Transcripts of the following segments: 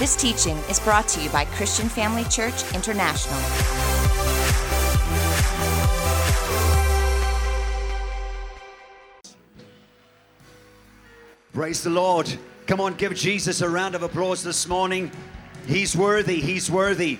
This teaching is brought to you by Christian Family Church International. Praise the Lord. Come on, give Jesus a round of applause this morning. He's worthy. He's worthy.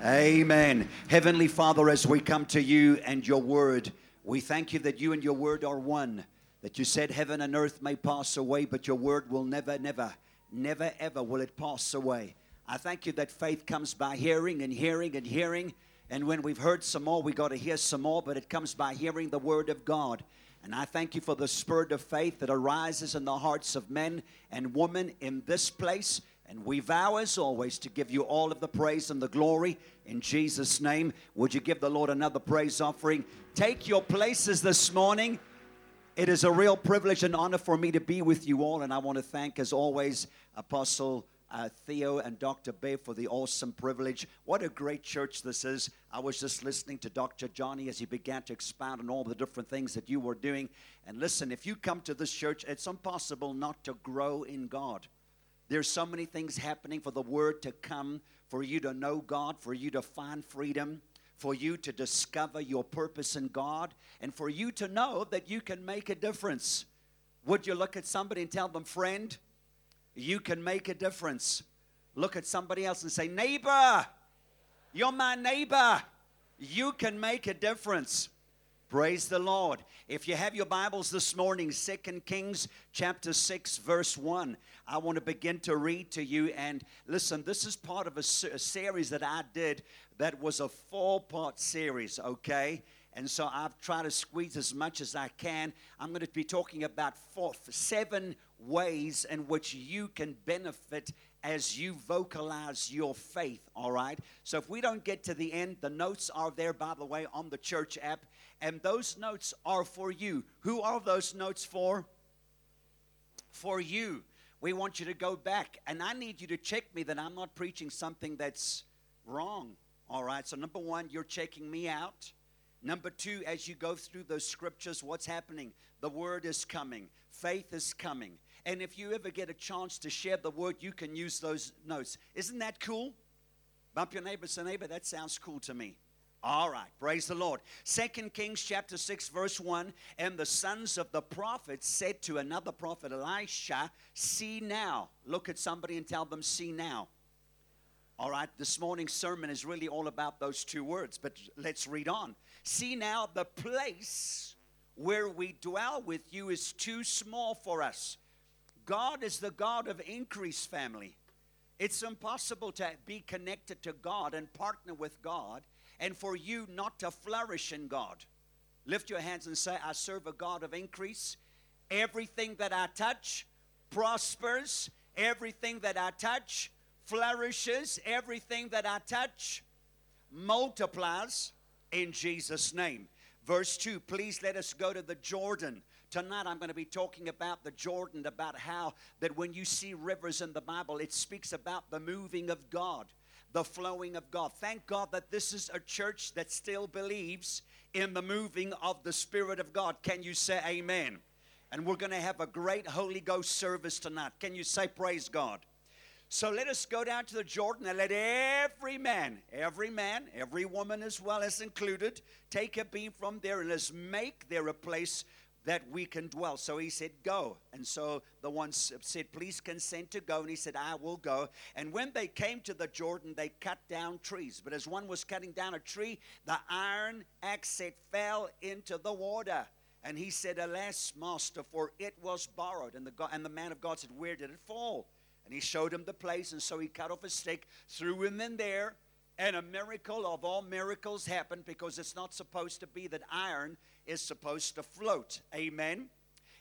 Amen. Heavenly Father, as we come to you and your word, we thank you that you and your word are one. That you said heaven and earth may pass away, but your word will never, never, never, ever will it pass away. I thank you that faith comes by hearing and hearing and hearing. And when we've heard some more, we got to hear some more, but it comes by hearing the word of God. And I thank you for the spirit of faith that arises in the hearts of men and women in this place. And we vow, as always, to give you all of the praise and the glory in Jesus' name. Would you give the Lord another praise offering? Take your places this morning. It is a real privilege and honor for me to be with you all. And I want to thank, as always, Apostle uh, Theo and Dr. Bay for the awesome privilege. What a great church this is. I was just listening to Dr. Johnny as he began to expound on all the different things that you were doing. And listen, if you come to this church, it's impossible not to grow in God. There's so many things happening for the word to come, for you to know God, for you to find freedom, for you to discover your purpose in God, and for you to know that you can make a difference. Would you look at somebody and tell them, friend, you can make a difference. Look at somebody else and say, neighbor, you're my neighbor. You can make a difference. Praise the Lord. If you have your Bibles this morning, Second Kings chapter 6, verse 1, I want to begin to read to you. And listen, this is part of a, a series that I did that was a four part series, okay? And so I've tried to squeeze as much as I can. I'm going to be talking about four, seven ways in which you can benefit as you vocalize your faith, all right? So if we don't get to the end, the notes are there, by the way, on the church app, and those notes are for you. Who are those notes for? For you. We want you to go back, and I need you to check me that I'm not preaching something that's wrong, all right? So, number one, you're checking me out. Number two, as you go through those scriptures, what's happening? The word is coming, faith is coming. And if you ever get a chance to share the word, you can use those notes. Isn't that cool? Bump your neighbor, say, neighbor, that sounds cool to me. All right, praise the Lord. Second Kings chapter 6, verse 1. And the sons of the prophets said to another prophet, Elisha, See now. Look at somebody and tell them, See now. All right, this morning's sermon is really all about those two words, but let's read on. See now, the place where we dwell with you is too small for us. God is the God of increase, family. It's impossible to be connected to God and partner with God and for you not to flourish in God. Lift your hands and say, I serve a God of increase. Everything that I touch prospers. Everything that I touch flourishes. Everything that I touch multiplies in Jesus' name. Verse 2 Please let us go to the Jordan. Tonight I'm going to be talking about the Jordan, about how that when you see rivers in the Bible, it speaks about the moving of God, the flowing of God. Thank God that this is a church that still believes in the moving of the Spirit of God. Can you say amen? And we're going to have a great Holy Ghost service tonight. Can you say praise God? So let us go down to the Jordan and let every man, every man, every woman as well as included, take a beam from there and let's make there a place that we can dwell. So he said, Go. And so the one said, Please consent to go. And he said, I will go. And when they came to the Jordan, they cut down trees. But as one was cutting down a tree, the iron axe fell into the water. And he said, Alas, master, for it was borrowed. And the, God, and the man of God said, Where did it fall? And he showed him the place, and so he cut off a stick, threw him in there, and a miracle of all miracles happened because it's not supposed to be that iron is supposed to float. Amen.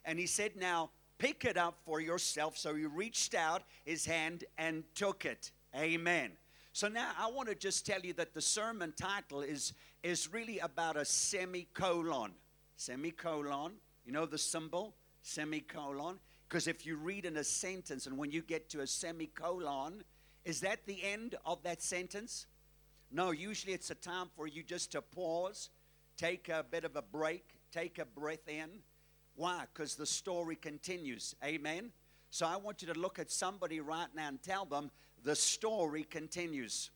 And he said, Now pick it up for yourself. So he reached out his hand and took it. Amen. So now I want to just tell you that the sermon title is, is really about a semicolon. Semicolon. You know the symbol? Semicolon. Because if you read in a sentence and when you get to a semicolon, is that the end of that sentence? No, usually it's a time for you just to pause, take a bit of a break, take a breath in. Why? Because the story continues. Amen. So I want you to look at somebody right now and tell them the story continues.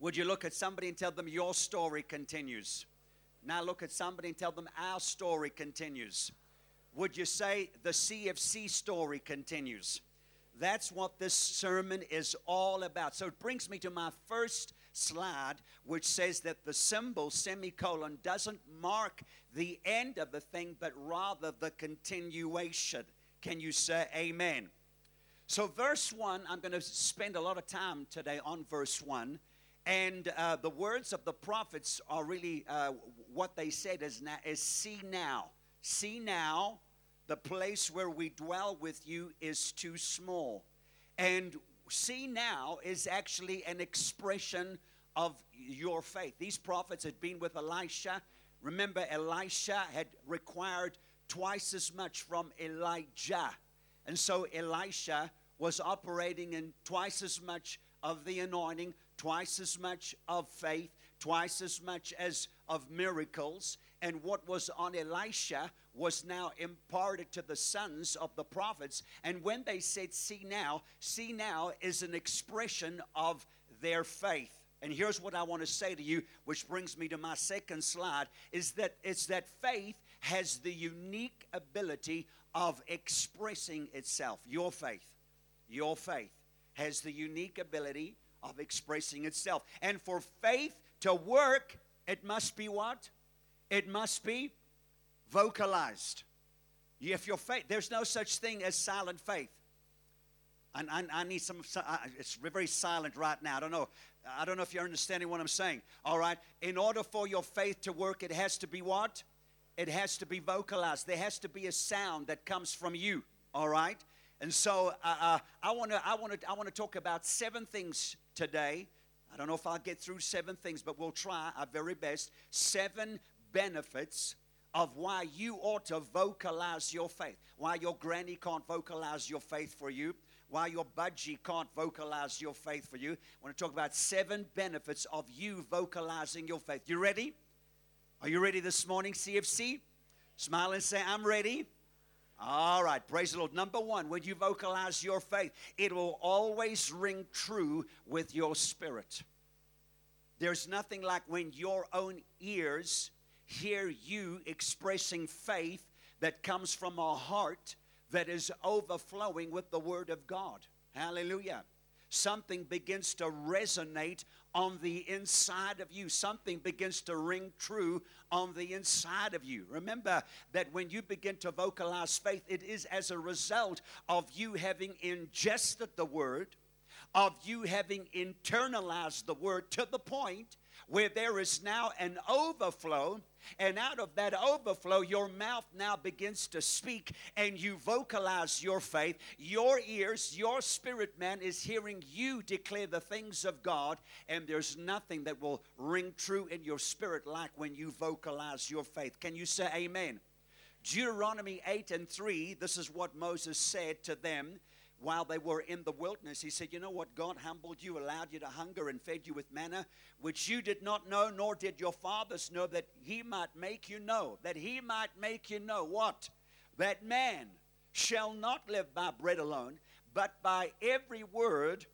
Would you look at somebody and tell them your story continues? Now look at somebody and tell them our story continues. Would you say the CFC story continues? That's what this sermon is all about. So it brings me to my first slide, which says that the symbol semicolon doesn't mark the end of the thing, but rather the continuation. Can you say amen? So, verse 1, I'm going to spend a lot of time today on verse 1. And uh, the words of the prophets are really uh, what they said is, now, is see now. See now, the place where we dwell with you is too small. And see now is actually an expression of your faith. These prophets had been with Elisha. Remember, Elisha had required twice as much from Elijah. And so Elisha was operating in twice as much of the anointing, twice as much of faith, twice as much as of miracles. And what was on Elisha was now imparted to the sons of the prophets. And when they said, See now, see now is an expression of their faith. And here's what I want to say to you, which brings me to my second slide, is that it's that faith has the unique ability of expressing itself. Your faith, your faith has the unique ability of expressing itself. And for faith to work, it must be what? It must be vocalized. If your faith, there's no such thing as silent faith. And I, I, need some, it's very silent right now. I don't know. I don't know if you're understanding what I'm saying. All right. In order for your faith to work, it has to be what? It has to be vocalized. There has to be a sound that comes from you. All right. And so uh, uh, I want to I want to I want to talk about seven things today. I don't know if I'll get through seven things, but we'll try our very best. Seven benefits of why you ought to vocalize your faith. Why your granny can't vocalize your faith for you why your budgie can't vocalize your faith for you. I want to talk about seven benefits of you vocalizing your faith. You ready? Are you ready this morning, CFC? Smile and say, I'm ready. All right, praise the Lord. Number one, when you vocalize your faith, it will always ring true with your spirit. There's nothing like when your own ears hear you expressing faith that comes from a heart that is overflowing with the Word of God. Hallelujah. Something begins to resonate on the inside of you. Something begins to ring true on the inside of you. Remember that when you begin to vocalize faith, it is as a result of you having ingested the Word, of you having internalized the Word to the point where there is now an overflow. And out of that overflow, your mouth now begins to speak and you vocalize your faith. Your ears, your spirit man is hearing you declare the things of God. And there's nothing that will ring true in your spirit like when you vocalize your faith. Can you say amen? Deuteronomy 8 and 3, this is what Moses said to them while they were in the wilderness. He said, You know what? God humbled you, allowed you to hunger, and fed you with manna, which you did not know, nor did your fathers know, that he might make you know, that he might make you know what? That man shall not live by bread alone, but by every word,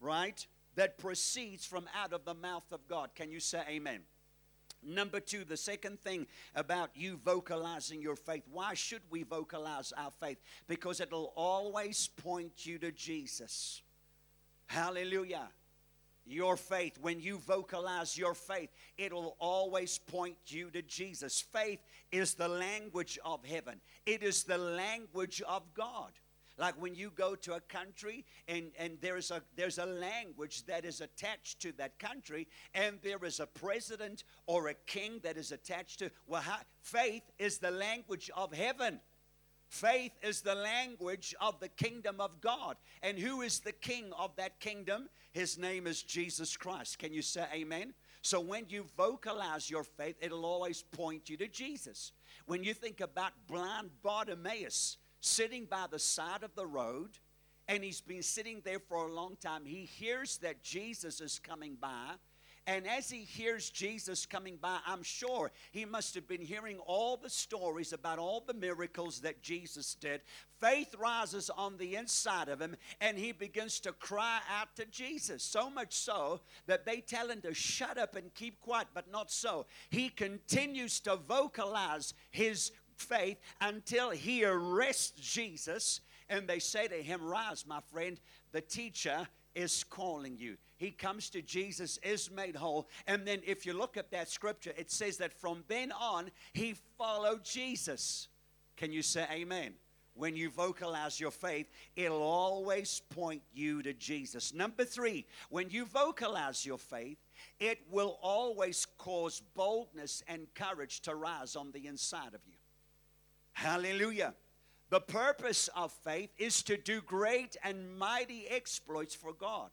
right, that proceeds from out of the mouth of God. Can you say amen? Number two, the second thing about you vocalizing your faith. Why should we vocalize our faith? Because it'll always point you to Jesus. Hallelujah. Your faith, when you vocalize your faith, it'll always point you to Jesus. Faith is the language of heaven, it is the language of God. Like when you go to a country and, and there's, a, there's a language that is attached to that country, and there is a president or a king that is attached to, well, how, faith is the language of heaven. Faith is the language of the kingdom of God. And who is the king of that kingdom? His name is Jesus Christ. Can you say amen? So when you vocalize your faith, it'll always point you to Jesus. When you think about blind Bartimaeus, sitting by the side of the road, and he's been sitting there for a long time. He hears that Jesus is coming by, And as he hears Jesus coming by, I'm sure he must have been hearing all the stories about all the miracles that Jesus did. Faith rises on the inside of him, and he begins to cry out to Jesus. So much so that they tell him to shut up and keep quiet, but not so. He continues to vocalize his faith until he arrests Jesus and they say to him, Rise, my friend, the teacher is calling you. He comes to Jesus, is made whole. And then, if you look at that scripture, it says that from then on, he followed Jesus. Can you say amen? When you vocalize your faith, it'll always point you to Jesus. Number three, when you vocalize your faith, it will always cause boldness and courage to rise on the inside of you. Hallelujah. The purpose of faith is to do great and mighty exploits for God.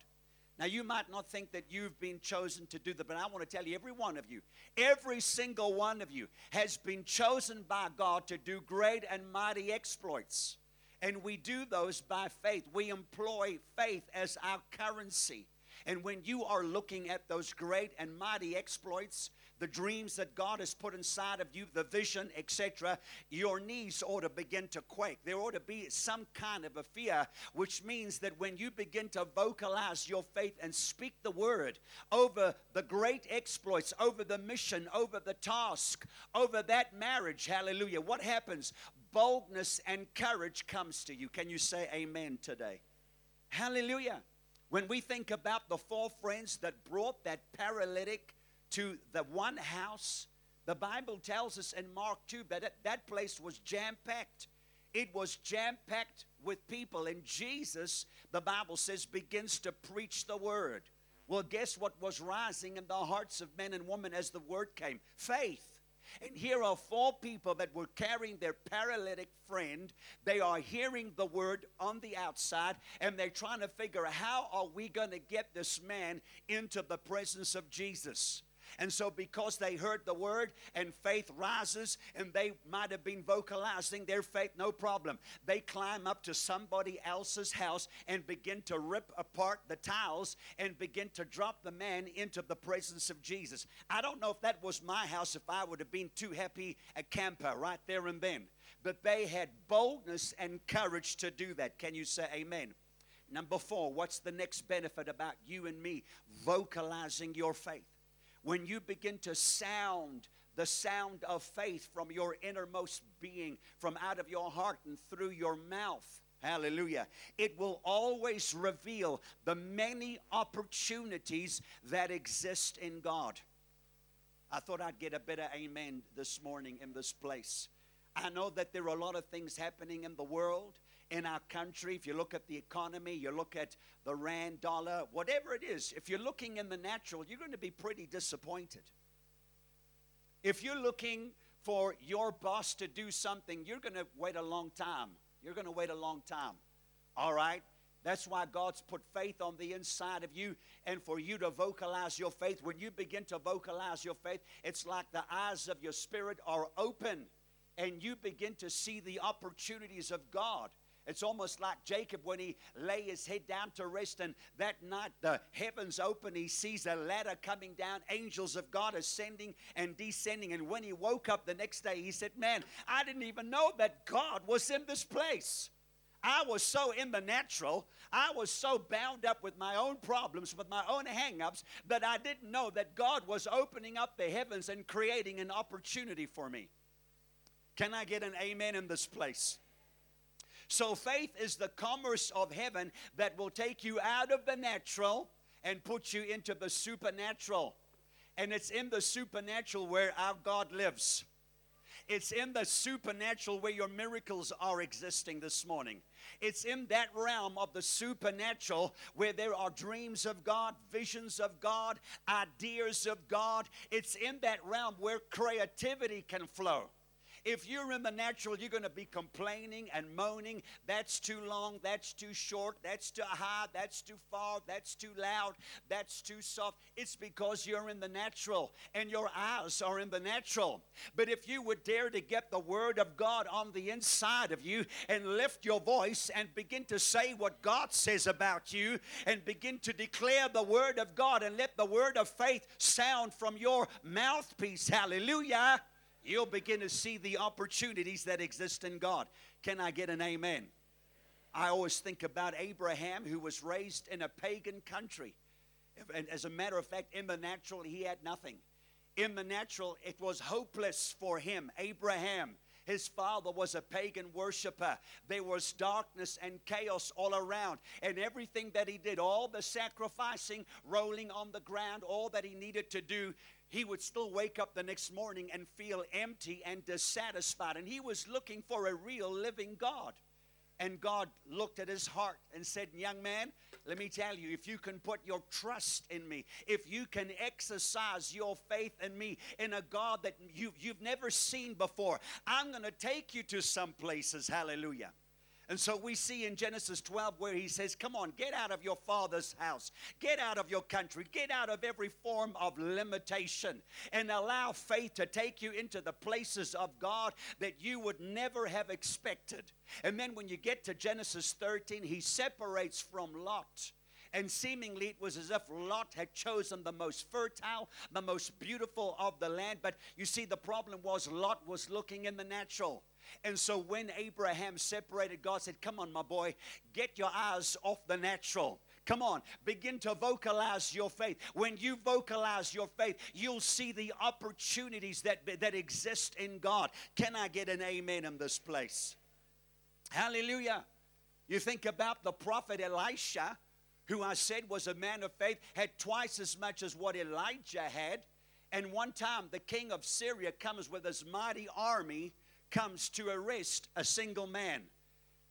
Now, you might not think that you've been chosen to do that, but I want to tell you, every one of you, every single one of you has been chosen by God to do great and mighty exploits. And we do those by faith. We employ faith as our currency. And when you are looking at those great and mighty exploits, the dreams that God has put inside of you, the vision, etc., your knees ought to begin to quake. There ought to be some kind of a fear, which means that when you begin to vocalize your faith and speak the word over the great exploits, over the mission, over the task, over that marriage, hallelujah, what happens? Boldness and courage comes to you. Can you say amen today? Hallelujah. When we think about the four friends that brought that paralytic to the one house. The Bible tells us in Mark 2 that that place was jam packed. It was jam packed with people. And Jesus, the Bible says, begins to preach the word. Well, guess what was rising in the hearts of men and women as the word came? Faith. And here are four people that were carrying their paralytic friend. They are hearing the word on the outside and they're trying to figure how are we going to get this man into the presence of Jesus. And so, because they heard the word and faith rises, and they might have been vocalizing their faith, no problem. They climb up to somebody else's house and begin to rip apart the tiles and begin to drop the man into the presence of Jesus. I don't know if that was my house, if I would have been too happy a camper right there and then. But they had boldness and courage to do that. Can you say amen? Number four, what's the next benefit about you and me vocalizing your faith? When you begin to sound the sound of faith from your innermost being, from out of your heart and through your mouth. Hallelujah. It will always reveal the many opportunities that exist in God. I thought I'd get a of amen this morning in this place. I know that there are a lot of things happening in the world in our country, if you look at the economy, you look at the rand dollar, whatever it is, if you're looking in the natural, you're going to be pretty disappointed. If you're looking for your boss to do something, you're going to wait a long time. You're going to wait a long time. All right? That's why God's put faith on the inside of you and for you to vocalize your faith. When you begin to vocalize your faith, it's like the eyes of your spirit are open and you begin to see the opportunities of God. It's almost like Jacob when he lay his head down to rest, and that night the heavens open. He sees a ladder coming down, angels of God ascending and descending. And when he woke up the next day, he said, Man, I didn't even know that God was in this place. I was so in the natural, I was so bound up with my own problems, with my own hang ups, that I didn't know that God was opening up the heavens and creating an opportunity for me. Can I get an amen in this place? So faith is the commerce of heaven that will take you out of the natural and put you into the supernatural. And it's in the supernatural where our God lives. It's in the supernatural where your miracles are existing this morning. It's in that realm of the supernatural where there are dreams of God, visions of God, ideas of God. It's in that realm where creativity can flow. If you're in the natural, you're going to be complaining and moaning. That's too long. That's too short. That's too high. That's too far. That's too loud. That's too soft. It's because you're in the natural and your eyes are in the natural. But if you would dare to get the Word of God on the inside of you and lift your voice and begin to say what God says about you and begin to declare the Word of God and let the Word of faith sound from your mouthpiece, hallelujah you'll begin to see the opportunities that exist in God. Can I get an amen? I always think about Abraham, who was raised in a pagan country. And as a matter of fact, in the natural, he had nothing. In the natural, it was hopeless for him. Abraham, his father was a pagan worshiper. There was darkness and chaos all around. And everything that he did, all the sacrificing, rolling on the ground, all that he needed to do, he would still wake up the next morning and feel empty and dissatisfied. And he was looking for a real living God. And God looked at his heart and said, Young man, let me tell you, if you can put your trust in me, if you can exercise your faith in me, in a God that you, you've never seen before, I'm going to take you to some places. Hallelujah. And so we see in Genesis 12 where he says, Come on, get out of your father's house, get out of your country, get out of every form of limitation, and allow faith to take you into the places of God that you would never have expected. And then when you get to Genesis 13, he separates from Lot. And seemingly it was as if Lot had chosen the most fertile, the most beautiful of the land. But you see, the problem was Lot was looking in the natural. And so when Abraham separated, God said, Come on, my boy, get your eyes off the natural. Come on, begin to vocalize your faith. When you vocalize your faith, you'll see the opportunities that, that exist in God. Can I get an amen in this place? Hallelujah. You think about the prophet Elisha, who I said was a man of faith, had twice as much as what Elijah had. And one time the king of Syria comes with his mighty army comes to arrest a single man.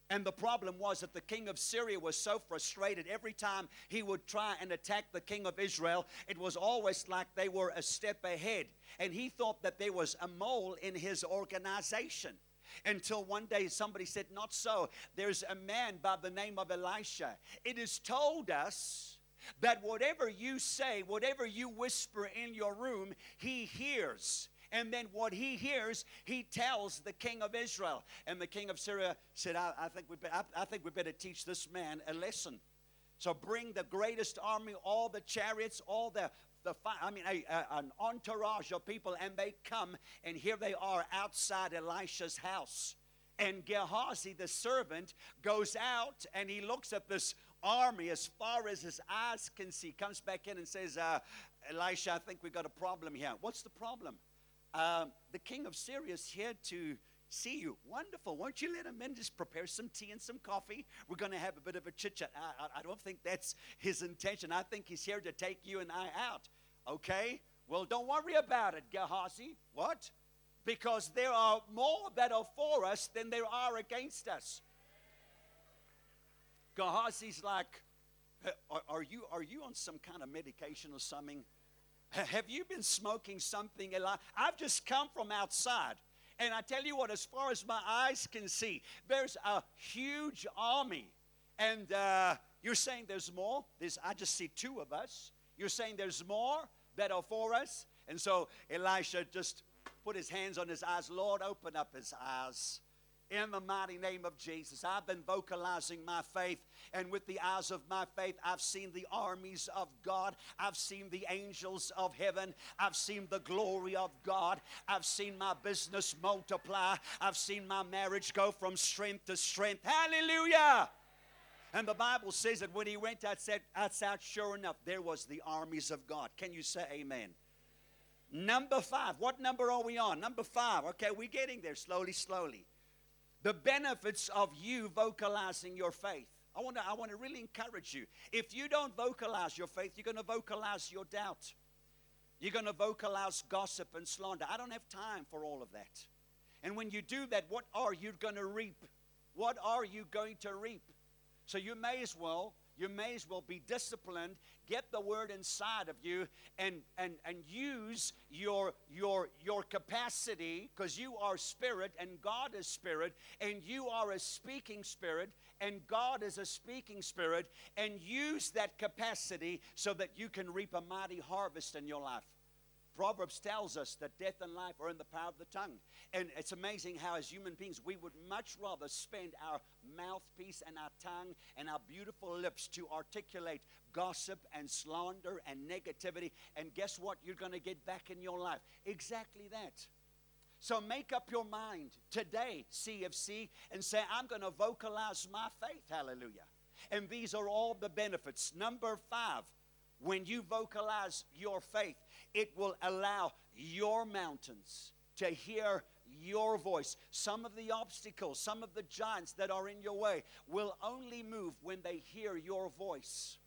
And the problem was that the king of Syria was so frustrated every time he would try and attack the king of Israel, it was always like they were a step ahead. And he thought that there was a mole in his organization. Until one day somebody said, Not so. There's a man by the name of Elisha. It is told us that whatever you say, whatever you whisper in your room, he hears. And then what he hears, he tells the king of Israel. And the king of Syria said, I, I think, we be, I, I think we better teach this man a lesson. So bring the greatest army, all the chariots, all the, the I mean, a, a, an entourage of people, and they come, and here they are outside Elisha's house. And Gehazi, the servant, goes out and he looks at this army as far as his eyes can see, comes back in and says, uh, Elisha, I think we've got a problem here. What's the problem? Um, the king of Syria is here to see you. Wonderful. Won't you let him in? Just prepare some tea and some coffee. We're going to have a bit of a chit chat. I, I, I, don't think that's his intention. I think he's here to take you and I out. Okay? Well, don't worry about it, Gehazi. What? Because there are more that are for us than there are against us. Gehazi's like, are, are you, are you on some kind of medication or something? Have you been smoking something? I've just come from outside. And I tell you what, as far as my eyes can see, there's a huge army. And uh, you're saying there's more? There's, I just see two of us. You're saying there's more that are for us? And so Elisha just put his hands on his eyes. Lord, open up his eyes in the mighty name of Jesus. I've been vocalizing my faith, and with the eyes of my faith, I've seen the armies of God. I've seen the angels of heaven. I've seen the glory of God. I've seen my business multiply. I've seen my marriage go from strength to strength. Hallelujah! And the Bible says that when he went outside, outside, sure enough, there was the armies of God. Can you say amen? Number five. What number are we on? Number five. Okay, we're getting there slowly, slowly the benefits of you vocalizing your faith. I want to I want to really encourage you. If you don't vocalize your faith, you're going to vocalize your doubt. You're going to vocalize gossip and slander. I don't have time for all of that. And when you do that, what are you going to reap? What are you going to reap? So you may as well you may as well be disciplined, get the word inside of you, and, and, and use your, your, your capacity, because you are spirit and God is spirit, and you are a speaking spirit, and God is a speaking spirit, and use that capacity so that you can reap a mighty harvest in your life. Proverbs tells us that death and life are in the power of the tongue. And it's amazing how, as human beings, we would much rather spend our mouthpiece and our tongue and our beautiful lips to articulate gossip and slander and negativity. And guess what? You're going to get back in your life. Exactly that. So make up your mind today, CFC, and say, I'm going to vocalize my faith. Hallelujah. And these are all the benefits. Number five, when you vocalize your faith, it will allow your mountains to hear your voice. Some of the obstacles, some of the giants that are in your way will only move when they hear your voice.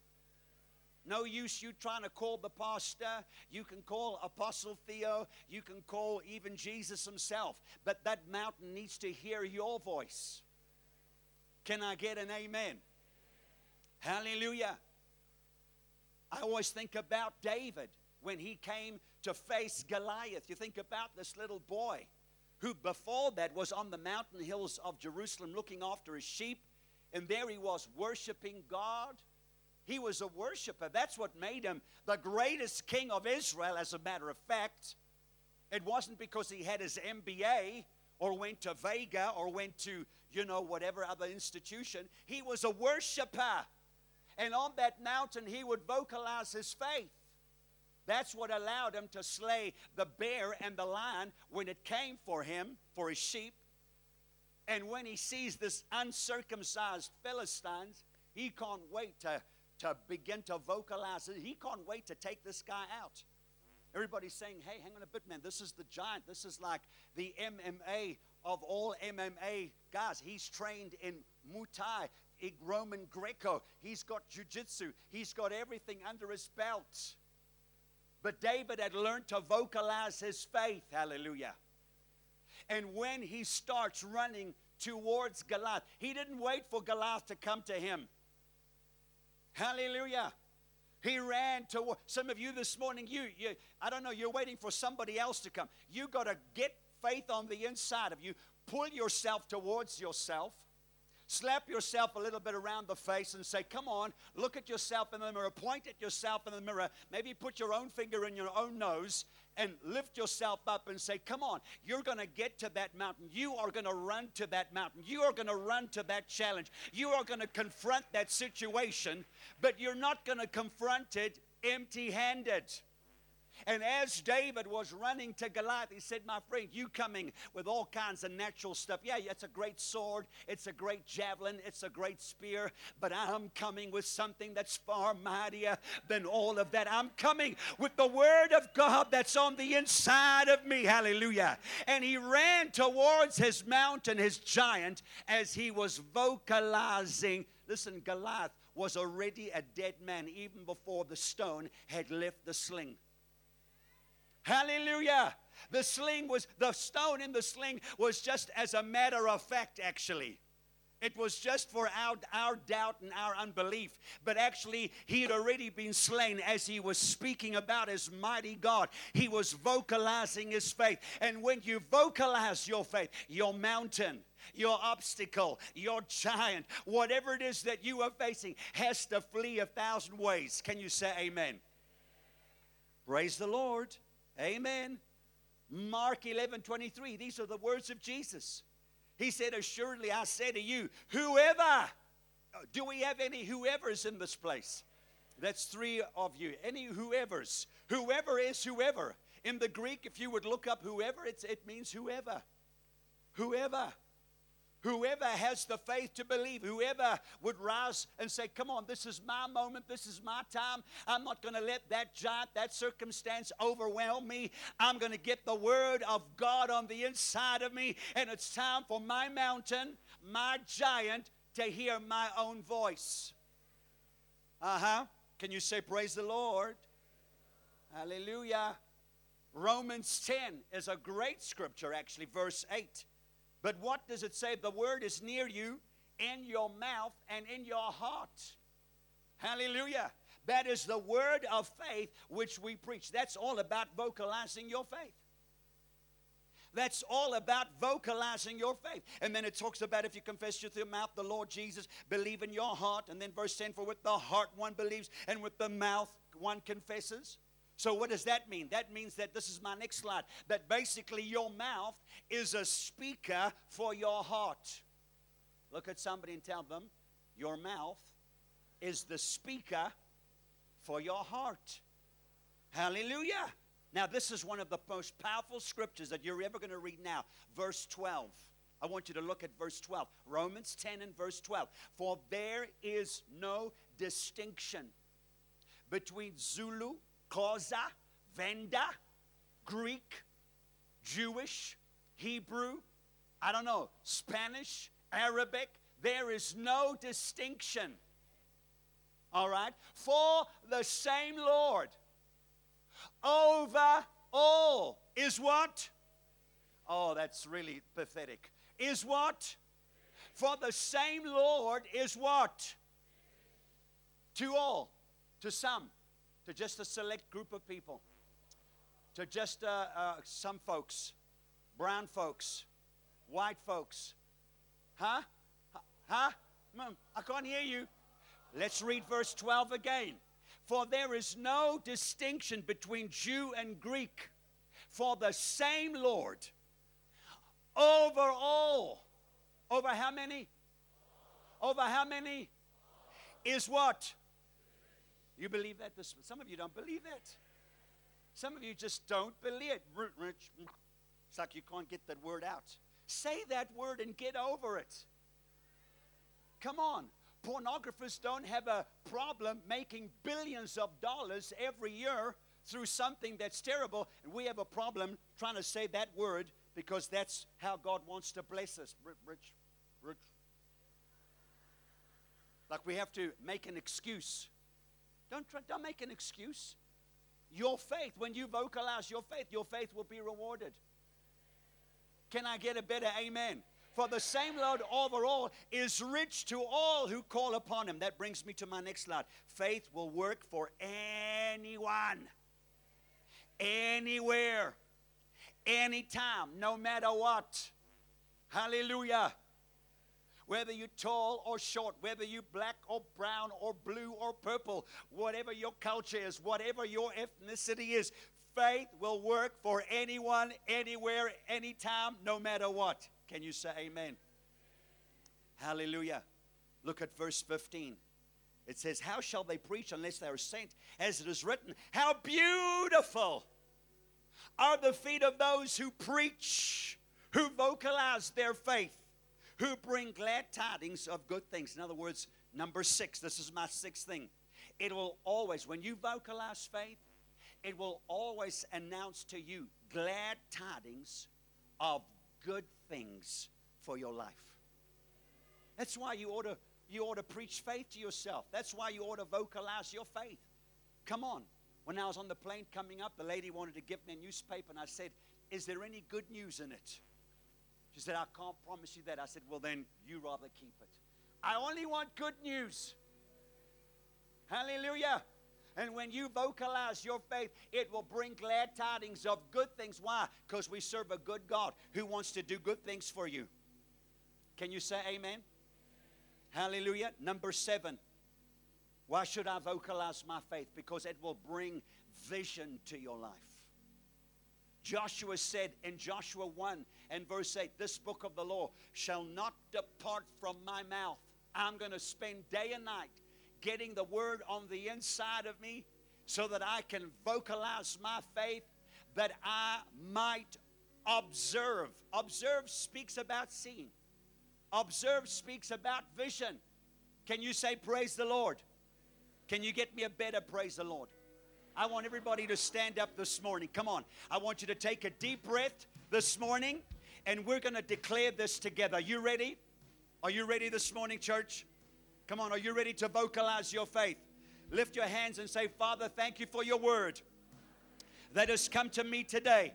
No use you trying to call the pastor. You can call Apostle Theo. You can call even Jesus himself. But that mountain needs to hear your voice. Can I get an amen? Hallelujah. I always think about David when he came to face Goliath. You think about this little boy who, before that, was on the mountain hills of Jerusalem looking after his sheep, and there he was worshiping God. He was a worshiper. That's what made him the greatest king of Israel, as a matter of fact. It wasn't because he had his MBA or went to Vega or went to, you know, whatever other institution. He was a worshiper. And on that mountain, he would vocalize his faith. That's what allowed him to slay the bear and the lion when it came for him, for his sheep. And when he sees this uncircumcised Philistines, he can't wait to, to begin to vocalize it. He can't wait to take this guy out. Everybody's saying, hey, hang on a bit, man. This is the giant. This is like the MMA of all MMA guys. He's trained in Muay Thai. Roman Greco. He's got jujitsu. He's got everything under his belt. But David had learned to vocalize his faith. Hallelujah. And when he starts running towards Goliath, he didn't wait for Goliath to come to him. Hallelujah. He ran to some of you this morning. You, you, I don't know. You're waiting for somebody else to come. You got to get faith on the inside of you. Pull yourself towards yourself slap yourself a little bit around the face and say, Come on, look at yourself in the mirror, point at yourself in the mirror, maybe put your own finger in your own nose and lift yourself up and say, Come on, you're going to get to that mountain. You are going to run to that mountain. You are going to run to that challenge. You are going to confront that situation, but you're not going to confront it empty handed. And as David was running to Goliath, he said, My friend, you coming with all kinds of natural stuff. Yeah, it's a great sword, it's a great javelin, it's a great spear, but I'm coming with something that's far mightier than all of that. I'm coming with the word of God that's on the inside of me. Hallelujah. And he ran towards his mountain, his giant, as he was vocalizing. Listen, Goliath was already a dead man even before the stone had left the sling. Hallelujah. The sling was, the stone in the sling was just as a matter of fact, actually. It was just for our, our doubt and our unbelief. But actually, he had already been slain as he was speaking about his mighty God. He was vocalizing his faith. And when you vocalize your faith, your mountain, your obstacle, your giant, whatever it is that you are facing, has to flee a thousand ways. Can you say amen? Praise the Lord. Amen. Mark 11 23. These are the words of Jesus. He said, Assuredly, I say to you, whoever, uh, do we have any whoever's in this place? That's three of you. Any whoever's. Whoever is whoever. In the Greek, if you would look up whoever, it means whoever. Whoever. Whoever has the faith to believe, whoever would rise and say, Come on, this is my moment, this is my time. I'm not going to let that giant, that circumstance overwhelm me. I'm going to get the word of God on the inside of me, and it's time for my mountain, my giant, to hear my own voice. Uh huh. Can you say, Praise the Lord? Hallelujah. Romans 10 is a great scripture, actually, verse 8. But what does it say? The word is near you, in your mouth and in your heart. Hallelujah. That is the word of faith which we preach. That's all about vocalizing your faith. That's all about vocalizing your faith. And then it talks about if you confess with your mouth the Lord Jesus, believe in your heart. And then verse 10 for with the heart one believes, and with the mouth one confesses. So, what does that mean? That means that this is my next slide. That basically your mouth is a speaker for your heart. Look at somebody and tell them, your mouth is the speaker for your heart. Hallelujah. Now, this is one of the most powerful scriptures that you're ever going to read now. Verse 12. I want you to look at verse 12. Romans 10 and verse 12. For there is no distinction between Zulu, Xhosa, Venda, Greek, Jewish, Hebrew, I don't know, Spanish, Arabic. There is no distinction. All right? For the same Lord over all is what? Oh, that's really pathetic. Is what? For the same Lord is what? To all, to some, to just a select group of people, to just uh, uh, some folks, brown folks, white folks. Huh? Huh? Mom, I can't hear you. Let's read verse 12 again. For there is no distinction between Jew and Greek, for the same Lord over all. Over how many? Over how many? Is what? You believe that? This, some of you don't believe that. Some of you just don't believe it. Mm. It's like you can't get that word out. Say that word and get over it. Come on pornographers don't have a problem making billions of dollars every year through something that's terrible, and we have a problem trying to say that word because that's how God wants to bless us. Rich, rich. Like we have to make an excuse. Don't, try, don't make an excuse. Your faith, when you vocalize your faith, your faith will be rewarded. Can I get a better amen? For the same Lord over all is rich to all who call upon him. That brings me to my next slide. Faith will work for anyone, anywhere, anytime, no matter what. Hallelujah. Whether you're tall or short, whether you're black or brown or blue or purple, whatever your culture is, whatever your ethnicity is, faith will work for anyone, anywhere, anytime, no matter what. Can you say amen? Hallelujah. Look at verse 15. It says, How shall they preach unless they are sent? As it is written, How beautiful are the feet of those who preach, who vocalize their faith, who bring glad tidings of good things. In other words, number six, this is my sixth thing. It will always, when you vocalize faith, it will always announce to you glad tidings of good things for your life. That's why you ought to, you ought to preach faith to yourself. That's why you ought to vocalize your faith. Come on. When I was on the plane coming up, the lady wanted to give me a newspaper, and I said, Is there any good news in it? She said, I can't promise you that. I said, Well, then you rather keep it. I only want good news. Hallelujah. And when you vocalize your faith, it will bring glad tidings of good things. Why? Because we serve a good God who wants to do good things for you. Can you say amen? Hallelujah. Number seven. Why should I vocalize my faith? Because it will bring vision to your life. Joshua said in Joshua 1 and verse 8, This book of the law shall not depart from my mouth. I'm going to spend day and night getting the word on the inside of me so that I can vocalize my faith, that I might observe. Observe speaks about seeing, observe speaks about vision. Can you say, Praise the Lord? Can you get me a better praise the Lord? I want everybody to stand up this morning. Come on. I want you to take a deep breath this morning, and we're going to declare this together. You ready? Are you ready this morning, church? Come on, are you ready to vocalize your faith? Lift your hands and say, Father, thank you for your word that has come to me today.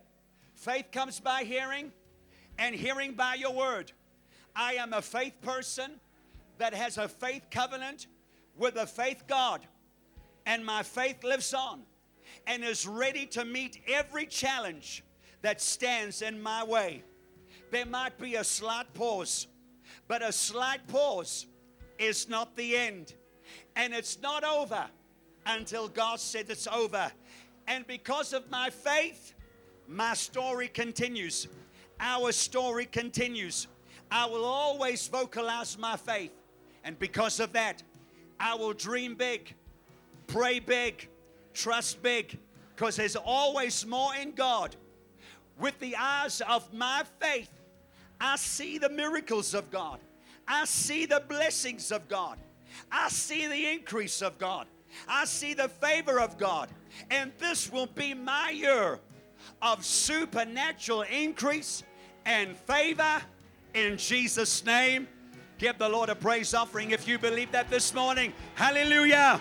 Faith comes by hearing, and hearing by your word. I am a faith person that has a faith covenant with a faith God, and my faith lives on and is ready to meet every challenge that stands in my way. There might be a slight pause, but a slight pause is not the end. And it's not over until God said it's over. And because of my faith, my story continues. Our story continues. I will always vocalize my faith. And because of that, I will dream big, pray big, trust big, because there's always more in God. With the eyes of my faith, I see the miracles of God. I see the blessings of God. I see the increase of God. I see the favor of God. And this will be my year of supernatural increase and favor in Jesus' name. Give the Lord a praise offering if you believe that this morning. Hallelujah.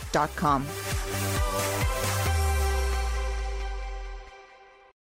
www.thebrandingcoach.com.